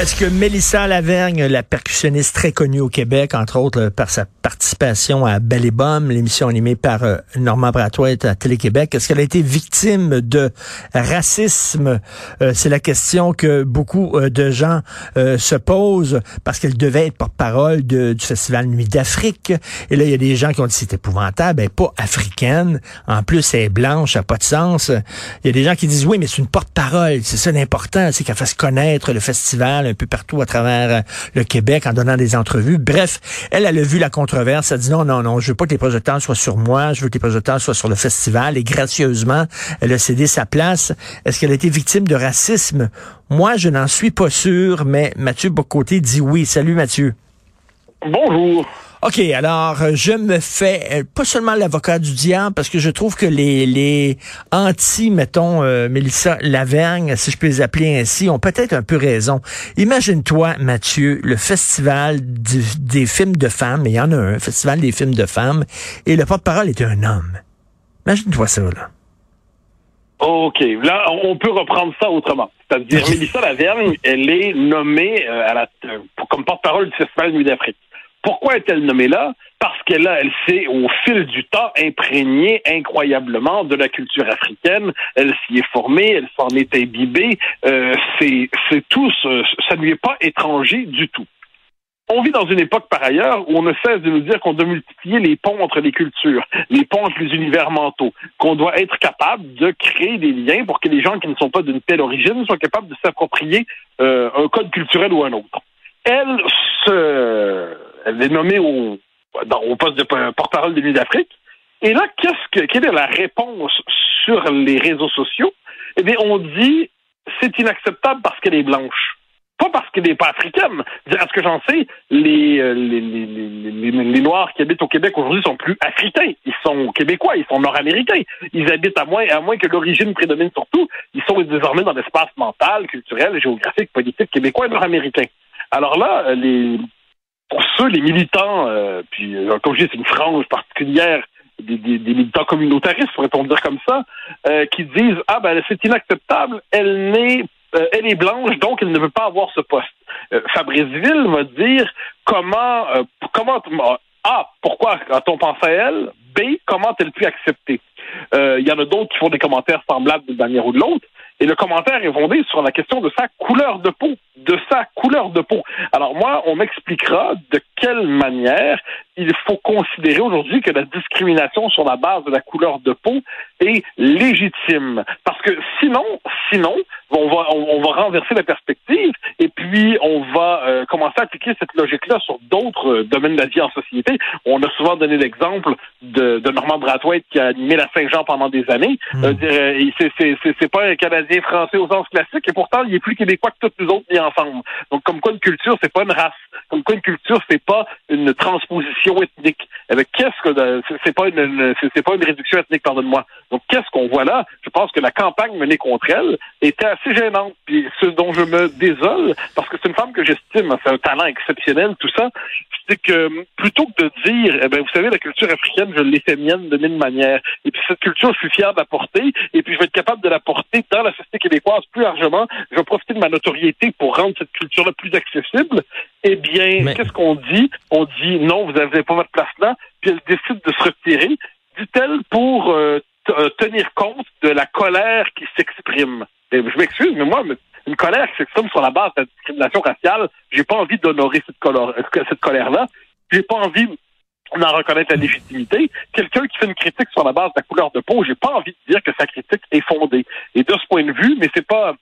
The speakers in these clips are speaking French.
Est-ce que Mélissa Lavergne, la percussionniste très connue au Québec, entre autres euh, par sa participation à Bomme, l'émission animée par euh, Normand Bratoit à Télé-Québec, est-ce qu'elle a été victime de racisme? Euh, c'est la question que beaucoup de gens se posent parce qu'elle devait être porte-parole du Festival Nuit d'Afrique. Et là, il y a des gens qui ont dit c'est épouvantable, elle n'est pas africaine. En plus, elle est blanche, ça n'a pas de sens. Il y a des gens qui disent oui, mais c'est une porte-parole. C'est ça l'important, c'est qu'elle fasse connaître le festival un peu partout à travers euh, le Québec en donnant des entrevues. Bref, elle, elle a vu la controverse. Elle a dit non, non, non, je veux pas que les projecteurs soient sur moi, je veux que les projecteurs soient sur le festival. Et gracieusement, elle a cédé sa place. Est-ce qu'elle a été victime de racisme? Moi, je n'en suis pas sûr, mais Mathieu Bocoté dit oui. Salut Mathieu. Bonjour. OK, alors euh, je me fais euh, pas seulement l'avocat du diable parce que je trouve que les les anti mettons euh, Mélissa Lavergne, si je peux les appeler ainsi, ont peut-être un peu raison. Imagine-toi Mathieu, le festival du- des films de femmes, et il y en a un, festival des films de femmes et le porte-parole est un homme. Imagine-toi ça là. OK. Là, on peut reprendre ça autrement. C'est-à-dire. Mélissa Lavergne, elle est nommée euh, à la, euh, comme porte-parole du Festival Nuit d'Afrique. Pourquoi est-elle nommée là? Parce qu'elle elle s'est, au fil du temps, imprégnée incroyablement de la culture africaine. Elle s'y est formée, elle s'en est imbibée. Euh, c'est, c'est tout, ça ne lui est pas étranger du tout. On vit dans une époque, par ailleurs, où on ne cesse de nous dire qu'on doit multiplier les ponts entre les cultures, les ponts entre les univers mentaux, qu'on doit être capable de créer des liens pour que les gens qui ne sont pas d'une telle origine soient capables de s'approprier euh, un code culturel ou un autre. Elle, se, elle est nommée au, poste de porte-parole des Nuits d'Afrique. Et là, qu'est-ce que, quelle est la réponse sur les réseaux sociaux? Eh bien, on dit c'est inacceptable parce qu'elle est blanche. Pas parce qu'elle n'est pas africaine. À ce que j'en sais, les, euh, les, les, les- les Noirs qui habitent au Québec aujourd'hui sont plus africains. Ils sont québécois, ils sont nord-américains. Ils habitent à moins, à moins que l'origine prédomine surtout. Ils sont désormais dans l'espace mental, culturel, géographique, politique québécois et nord-américain. Alors là, euh, les, pour ceux, les militants, euh, puis euh, comme je dis, c'est une frange particulière des, des, des militants communautaristes, pourrait-on dire comme ça, euh, qui disent ah ben c'est inacceptable, elle n'est euh, elle est blanche, donc elle ne veut pas avoir ce poste. Euh, Fabrice Ville va dire comment euh, comment A, pourquoi quand on pense à elle, B, comment a-t-elle pu accepter? Il y en a d'autres qui font des commentaires semblables d'une manière ou de l'autre. Et le commentaire est fondé sur la question de sa couleur de peau, de sa couleur de peau. Alors moi, on m'expliquera de quelle manière il faut considérer aujourd'hui que la discrimination sur la base de la couleur de peau est légitime? Parce que sinon, sinon, on va, on, va renverser la perspective et puis on va euh, commencer à appliquer cette logique-là sur d'autres euh, domaines de la vie en société. On a souvent donné l'exemple de, de Normand Brathwaite qui a animé la Saint-Jean pendant des années. Mm. Euh, euh, il- c'est, c'est, c'est, c'est pas un Canadien français au sens classique et pourtant il est plus québécois que tous les autres mis ensemble. Donc comme quoi une culture, c'est pas une race. Comme quoi une culture, c'est pas une transposition ethnique. Eh bien, qu'est-ce que c'est, pas une, c'est, pas une réduction ethnique, pardonne-moi. Donc qu'est-ce qu'on voit là? Je pense que la campagne menée contre elle était assez gênante. Puis ce dont je me désole, parce que c'est une femme que j'estime, c'est un talent exceptionnel, tout ça, c'est que plutôt que de dire, eh ben, vous savez, la culture africaine, je l'ai fait mienne de mille manières. Et puis cette culture, je suis fier de la porter, et puis je vais être capable de la porter dans la société québécoise plus largement. Je vais profiter de ma notoriété pour rendre cette culture-là plus accessible. Eh bien, Mais- qu'est-ce qu'on dit? On dit non, vous n'avez pas votre place là, puis elle décide de se retirer, dit-elle, pour euh, euh, tenir compte de la colère qui s'exprime. Je m'excuse, mais moi, une colère qui s'exprime sur la base de la discrimination raciale, j'ai pas envie d'honorer cette, colère- cette colère-là. J'ai pas envie d'en reconnaître la légitimité. Quelqu'un qui fait une critique sur la base de la couleur de peau, j'ai pas envie de dire que sa critique est fondée. Et de ce point de vue, mais c'est pas.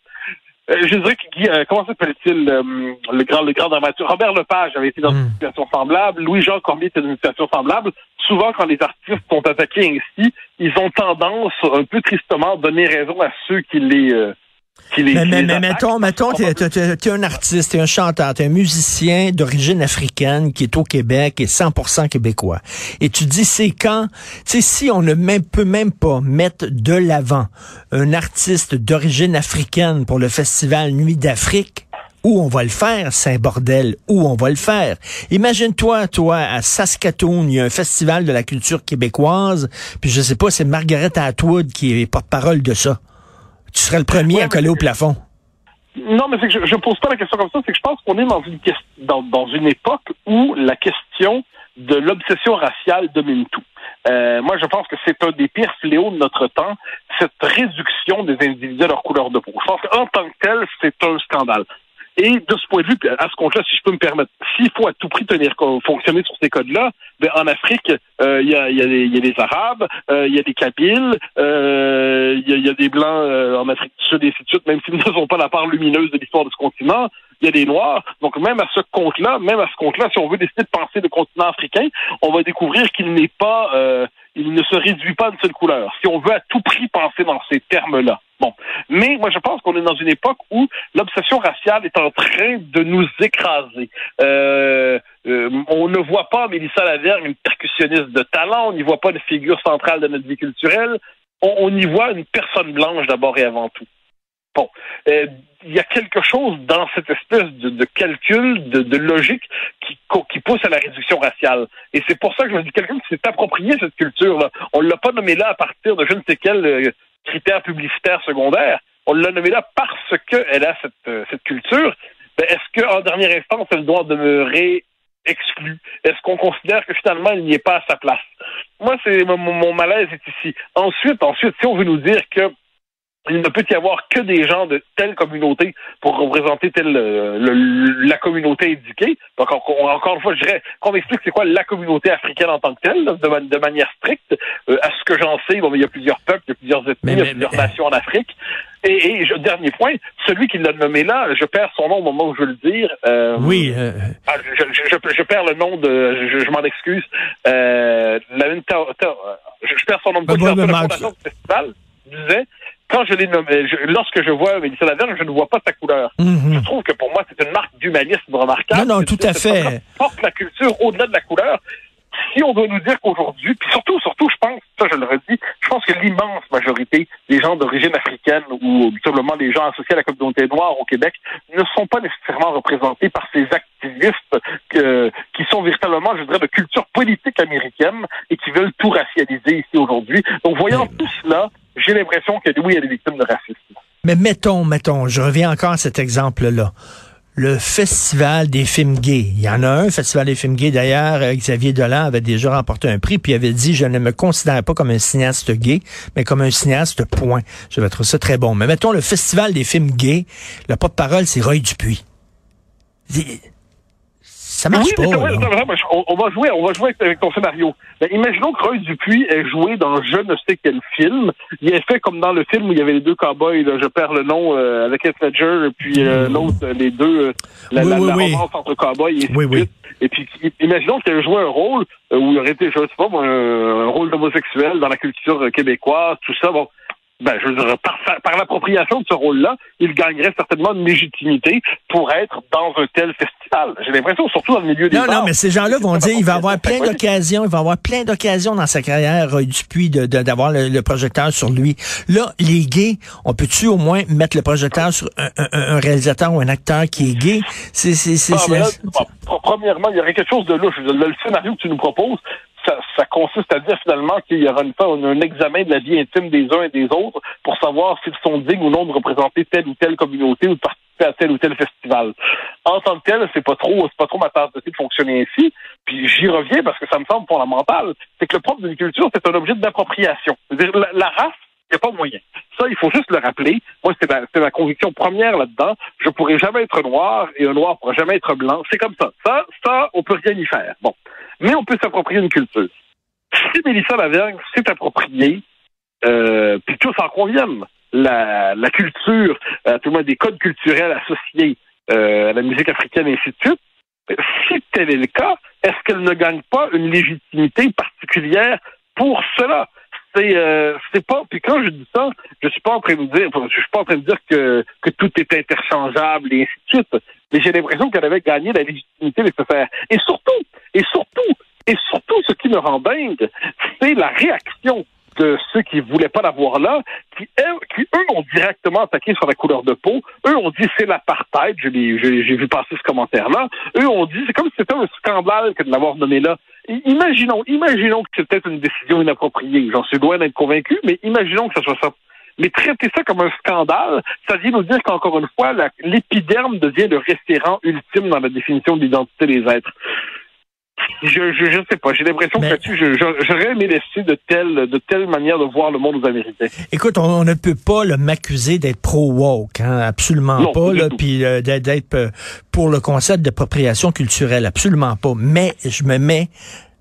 Euh, je dirais que Guy, euh, comment s'appelle-t-il euh, le grand le grand dramaturge? Robert Lepage avait été dans une Mm. situation semblable. Louis-Jean Cormier était dans une situation semblable. Souvent, quand les artistes sont attaqués ainsi, ils ont tendance, un peu tristement, à donner raison à ceux qui les euh, les, Mais, mais, mais mettons, mettons, t'es, t'es- t'es- t'es un artiste, t'es un chanteur, t'es un musicien d'origine africaine qui est au Québec et 100% québécois. Et tu dis, c'est quand, tu sais, si on ne même, peut même pas mettre de l'avant un artiste d'origine africaine pour le festival Nuit d'Afrique, où on va le faire, c'est un bordel, où on va le faire? Imagine-toi, toi, à Saskatoon, il y a un festival de la culture québécoise, puis je sais pas, c'est Margaret Atwood qui est porte-parole de ça. Tu serais le premier Ouais, à coller au plafond. Non, mais c'est que je, je pose pas la question comme ça, c'est que je pense qu'on est dans une dans, dans une époque où la question de l'obsession raciale domine tout. Euh, moi, je pense que c'est un des pires fléaux de notre temps, cette réduction des individus à leur couleur de peau. Je pense qu'en tant que tel, c'est un scandale. Et de ce point de vue, à ce compte-là, si je peux me permettre, s'il faut à tout prix tenir fonctionner sur ces codes-là, ben en Afrique, euh, il y, a, y, a y a des Arabes, euh, il y a des Kabyles, euh, il y, a, y a des Blancs en Afrique du Sud et ainsi de suite, même s'ils ne sont pas la part lumineuse de l'histoire de ce continent. Il y a des Noirs. Donc même à ce compte-là, même à ce compte-là, si on veut décider de penser le continent africain, on va découvrir qu'il n'est pas, euh, il ne se réduit pas à une seule couleur. Si on veut à tout prix penser dans ces termes-là. Bon, mais moi je pense qu'on est dans une époque où l'obsession raciale est en train de nous écraser. Euh, euh, on ne voit pas Mélissa Lavergne, une percussionniste de talent, on n'y voit pas une figure centrale de notre vie culturelle, on, on y voit une personne blanche d'abord et avant tout. Bon, euh, il y a quelque chose dans cette espèce de, de calcul, de, de logique qui, qui pousse à la réduction raciale. Et c'est pour ça que je me dis quelqu'un qui s'est approprié cette culture-là. On l'a pas nommé là à partir de je ne sais quel euh, critère publicitaire secondaire. On l'a nommé là parce qu'elle a cette, euh, cette culture. Ben, Est-ce qu'en dernière instance, elle doit demeurer exclue? Est-ce qu'on considère que finalement, elle n'y est pas à sa place? Moi, c'est mon, mon malaise est ici. Ensuite, ensuite, si on veut nous dire que il ne peut y avoir que des gens de telle communauté pour représenter telle euh, le- la communauté indiquée. Donc encore, encore une fois, je dirais qu'on m'explique c'est quoi la communauté africaine en tant que telle, là, de, de manière stricte. Euh, à ce que j'en sais, bon, mais il y a plusieurs peuples, il y a plusieurs ethnies, Mais- il y a plusieurs mais- nations en Afrique. Et, et je- dernier point, celui qui l'a nommé là, je perds son nom au moment où je veux le dire. Euh, Oui, euh, ah, je, je, je, perds le nom de, je, je m'en excuse. Euh, la, ta- ta- je, perds son nom de la fondation du festival disait, quand je l'ai nommé, je- lorsque je vois Mélissa Lavergne, je ne vois pas sa couleur. mhm. Je trouve que pour moi, c'est une marque d'humanisme remarquable. Non, non, tout à fait. porte la culture au-delà de la couleur. Si on doit nous dire qu'aujourd'hui, puis surtout, surtout, je pense, ça je le redis, je pense que l'immense majorité des gens d'origine africaine ou tout simplement les gens associés à la communauté noire au Québec ne sont pas nécessairement représentés par ces activistes que- qui sont véritablement, je dirais, de culture politique américaine et qui veulent tout racialiser ici aujourd'hui. Donc, voyant Mais- tout cela, j'ai l'impression que oui, des victimes de racisme. Mais mettons, mettons, je reviens encore à cet exemple-là. Le festival des films gays. Il y en a un, festival des films gays. D'ailleurs, euh, Xavier Dolan avait déjà remporté un prix, puis il avait dit, je ne me considère pas comme un cinéaste gay, mais comme un cinéaste point. Je vais trouver ça très bon. Mais mettons, le festival des films gays, le porte-parole, c'est Roy Dupuis. Ça marche oui, pas. vrai, vrai, on, on va jouer, on va jouer avec, ton scénario. Ben, imaginons que Roy Dupuis ait joué dans je ne sais quel film. Il est fait comme dans le film où il y avait les deux cowboys, là, je perds le nom, euh, avec Heath Ledger, et puis euh, l'autre, euh, les deux, euh, la, Oui, la, oui, la oui. romance entre cowboys et Oui. Et puis, imaginons qu'il ait joué un rôle euh, où il aurait été, je sais pas, un, un rôle d'homosexuel dans la culture québécoise, tout ça. Bon, ben, je veux dire, par, par l'appropriation de ce rôle-là, il gagnerait certainement une légitimité pour être dans un tel festival. J'ai l'impression, surtout dans le milieu des Non, non, mais ces gens-là vont dire, il va avoir plein d'occasions, il va avoir plein d'occasions dans sa carrière, de, de- d'avoir le, le projecteur sur lui. Là, les gays, on peut-tu au moins mettre le projecteur sur un, un- un réalisateur ou un acteur qui est gay? C'est, c'est, c'est, Ah, premièrement, il y aurait quelque chose de louche. Le, le scénario que tu nous proposes, ça, ça consiste à dire finalement qu'il y aura une fois un, examen de la vie intime des uns et des autres pour savoir s'ils sont dignes ou non de représenter telle ou telle communauté ou de participer à tel ou tel festival. En tant que tel, c'est pas trop, c'est pas trop ma tasse de thé de fonctionner ainsi. Puis j'y reviens parce que ça me semble fondamental. C'est que le propre d'une culture, c'est un objet d'appropriation. C'est-à-dire la, race, il n'y a pas moyen. Ça, il faut juste le rappeler. Moi, c'est ma, ma conviction première là-dedans. Je pourrais jamais être noir et un noir pourra jamais être blanc. C'est comme ça. Ça, ça, on peut rien y faire. Bon. Mais on peut s'approprier une culture. Si Mélissa Lavergne s'est appropriée, euh, puis tous en conviennent, la, la culture, euh, tout le moins des codes culturels associés euh, à la musique africaine et ainsi de suite, si tel est le cas, est-ce qu'elle ne gagne pas une légitimité particulière pour cela? C'est euh, c'est pas puis quand je dis ça, je suis pas en train de dire je suis pas en train de dire que, que tout est interchangeable et ainsi de suite, mais j'ai l'impression qu'elle avait gagné la légitimité nécessaire. Et surtout, et surtout, et surtout ce qui me rend dingue, c'est la réaction de ceux qui voulaient pas l'avoir là, qui, qui eux ont directement attaqué sur la couleur de peau. Eux ont dit c'est l'apartheid. J'ai vu passer ce commentaire-là. Eux ont dit c'est comme si c'était un scandale que de l'avoir nommé là. Imaginons, imaginons que c'était une décision inappropriée. J'en suis loin d'être convaincu, mais imaginons que ce soit ça. Mais traiter ça comme un scandale, ça vient nous dire qu'encore une fois, l'épiderme devient le référent ultime dans la définition de l'identité des êtres. Je, je, je sais pas. J'ai l'impression que là-dessus, j'aurais aimé laisser de telle, de telle manière de voir le monde aux Américains. Écoute, on, ne peut pas m'accuser d'être pro-woke, hein, absolument pas, là, puis euh, d'être euh, pour le concept d'appropriation culturelle, absolument pas. Mais je me mets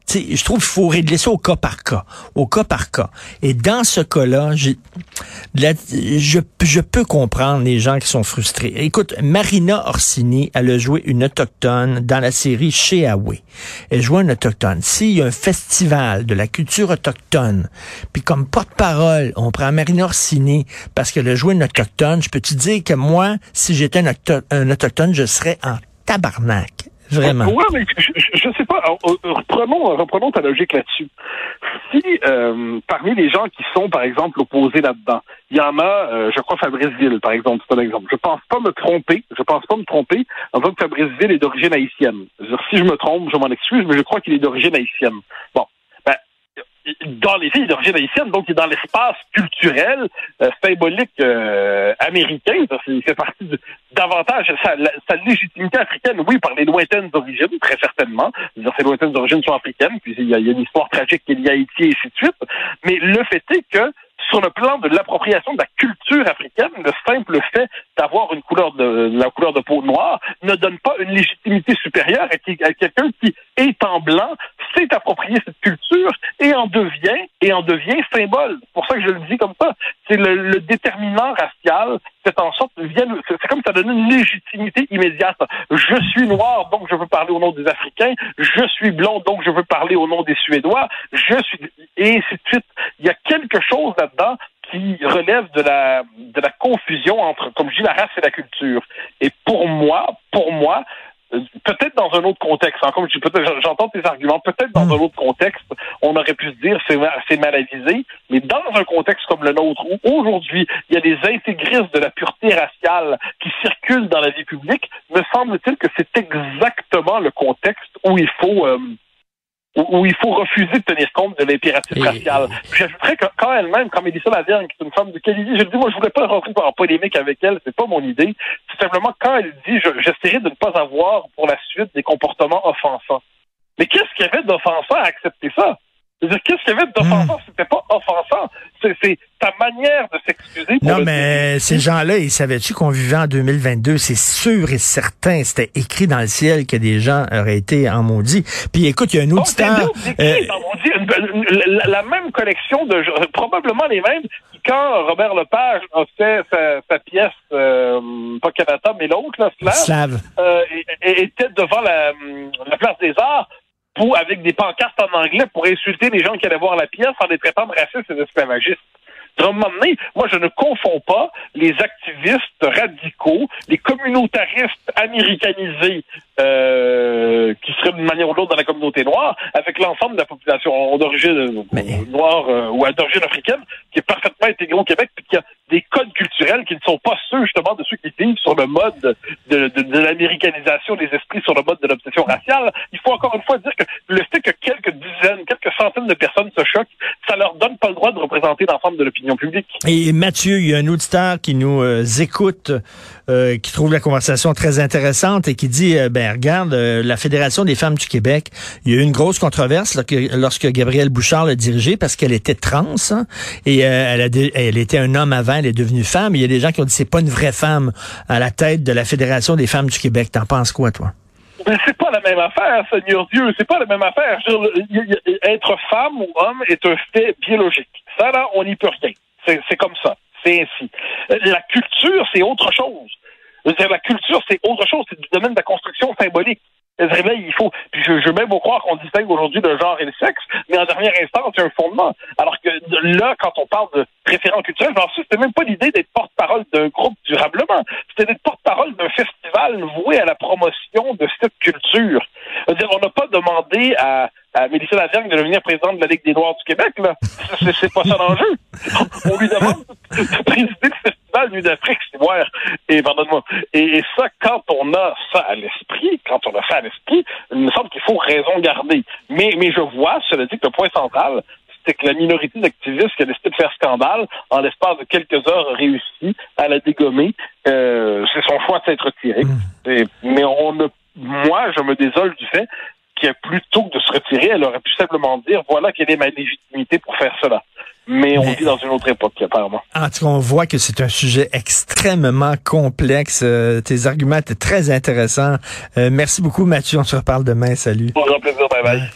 je trouve qu'il faut régler ça au cas par cas, au cas par cas. Et dans ce cas-là, je, peux comprendre les gens qui sont frustrés. Écoute, Marina Orsini, elle a joué une autochtone dans la série Chez Away. Elle joue une autochtone. S'il y a un festival de la culture autochtone, puis comme porte-parole, on prend Marina Orsini parce qu'elle a joué une autochtone, je peux te dire que moi, si j'étais un, autochtone, je serais en tabarnak. Vraiment. Oui, mais je, ne sais pas. Euh, reprenons, reprenons ta logique là-dessus. Si euh, parmi les gens qui sont, par exemple, opposés là-dedans, il y en a, euh, je crois Fabrice Ville, par exemple, c'est un exemple. Je pense pas me tromper, je pense pas me tromper en disant que Fabrice Ville est d'origine haïtienne. si je me trompe, je m'en excuse, mais je crois qu'il est d'origine haïtienne. Bon, dans les filles d'origine haïtienne, donc il est dans l'espace culturel, euh, symbolique euh, américain. Ça fait partie de, davantage sa, sa, légitimité africaine, oui, par les lointaines origines, très certainement. Ces lointaines origines sont africaines, puis il y a, y a une histoire tragique qui est liée à Haïti et ainsi de suite. Mais le fait est que sur le plan de l'appropriation de la culture africaine, le simple fait d'avoir une couleur de la couleur de peau noire ne donne pas une légitimité supérieure à, quelqu'un qui, étant blanc, s'est approprié cette culture et en devient et en devient symbole. C'est pour ça que je le dis comme ça. C'est le, déterminant racial c'est en sorte c'est comme ça donne une légitimité immédiate. Je suis noir, donc je veux parler au nom des Africains. Je suis blond, donc je veux parler au nom des Suédois. Je suis et ainsi de suite. Il y a quelque chose là-dedans qui relève de la de la confusion entre, comme je dis, la race et la culture. Et pour moi, pour moi, peut-être dans un autre contexte, encore, peut-être, j'entends tes arguments, peut-être dans hmm. un autre contexte, on aurait pu se dire c'est, c'est mal avisé, mais dans un contexte comme le nôtre, où aujourd'hui, il y a des intégristes de la pureté raciale qui circulent dans la vie publique, me semble-t-il que c'est exactement le contexte où il faut, euh, où, il faut refuser de tenir compte de l'impératif racial. J'ajouterais que quand elle-même, comme Mélissa Lavergne, qui est une femme de qualité, je dis, moi, je voulais pas rentrer en polémique avec elle, c'est pas mon idée. C'est simplement quand elle dit, j'essaierai de ne pas avoir pour la suite des comportements offensants. Mais qu'est-ce qu'il y avait d'offensant à accepter ça? Qu'est-ce qu'il y avait d'offensant? Hmm. C'était pas offensant. C'est ta manière de s'excuser. Non, mais ces gens-là, ils savaient-tu qu'on vivait en 2022? C'est sûr et certain. C'était écrit dans le ciel que des gens auraient été en maudit. Puis écoute, il y a un auditeur... Euh, la, même collection de... Probablement les mêmes quand Robert Lepage a fait sa, pièce, euh, pas Canada, mais l'autre, là, Slav, euh, était devant la, la place des Arts, pour, avec des pancartes en anglais pour insulter les gens qui allaient voir la pièce en les traitant de racistes et d'esclavagistes. moi, je ne confonds pas les activistes radicaux, les communautaristes américanisés euh, qui seraient d'une manière ou d'autre dans la communauté noire, avec l'ensemble de la population d'origine noire euh, ou d'origine africaine, qui est parfaitement intégrée au Québec, puis qui a des codes culturels qui ne sont pas ceux justement de ceux qui vivent sur le mode de, de, l'américanisation des esprits, sur le mode de l'obsession raciale. Il faut encore une fois dire que le fait que quelques dizaines, quelques centaines de personnes se choquent, leur donne pas le droit de représenter l'ensemble de l'opinion publique. Et Mathieu, il y a un auditeur qui nous euh, écoute, euh, qui trouve la conversation très intéressante et qui dit, euh, ben regarde, la Fédération des femmes du Québec, il y a eu une grosse controverse lorsque Gabrielle Bouchard l'a dirigée parce qu'elle était trans hein, et elle, a elle était un homme avant elle est devenue femme. Il y a des gens qui ont dit c'est pas une vraie femme à la tête de la Fédération des femmes du Québec. T'en penses quoi, toi? Mais c'est pas la même affaire, Seigneur Dieu. C'est pas la même affaire. être femme ou homme est un fait biologique. Ça, là, on n'y peut rien. C'est comme ça. C'est ainsi. La culture, c'est autre chose. la culture, c'est autre chose. C'est du domaine de la construction symbolique réveille, il faut. Puis je, je veux même vous croire qu'on distingue aujourd'hui le genre et le sexe, mais en dernière instance, c'est un fondement. Alors que là, quand on parle de référent culturel, j'en suis, c'était même pas l'idée d'être porte-parole d'un groupe durablement. C'était d'être porte-parole d'un festival voué à la promotion de cette culture. dire, on n'a pas demandé à, à Mélissa Lavergne de devenir présidente de la Ligue des Noirs du Québec, là. C'est pas ça l'enjeu. On lui demande de présider le festival Nuit d'Afrique, c'est voir. Et pardonne-moi. Et, et, ça, quand on a ça à l'esprit, quand on a ça à l'esprit, il me semble qu'il faut raison garder. Mais, mais je vois, cela dit, que le point central, c'est que la minorité d'activistes qui a décidé de faire scandale, en l'espace de quelques heures, a réussi à la dégommer. Euh, c'est son choix de s'être retiré. Mmh. mais on ne, moi, je me désole du fait que plutôt que de se retirer, elle aurait pu simplement dire voilà quelle est ma légitimité pour faire cela. Mais on vit dans une autre époque, apparemment. En tout cas, on voit que c'est un sujet extrêmement complexe. Euh, tes arguments étaient très intéressants. Euh, merci beaucoup, Mathieu. On se reparle demain. Salut. Pour grand plaisir. Bye bye.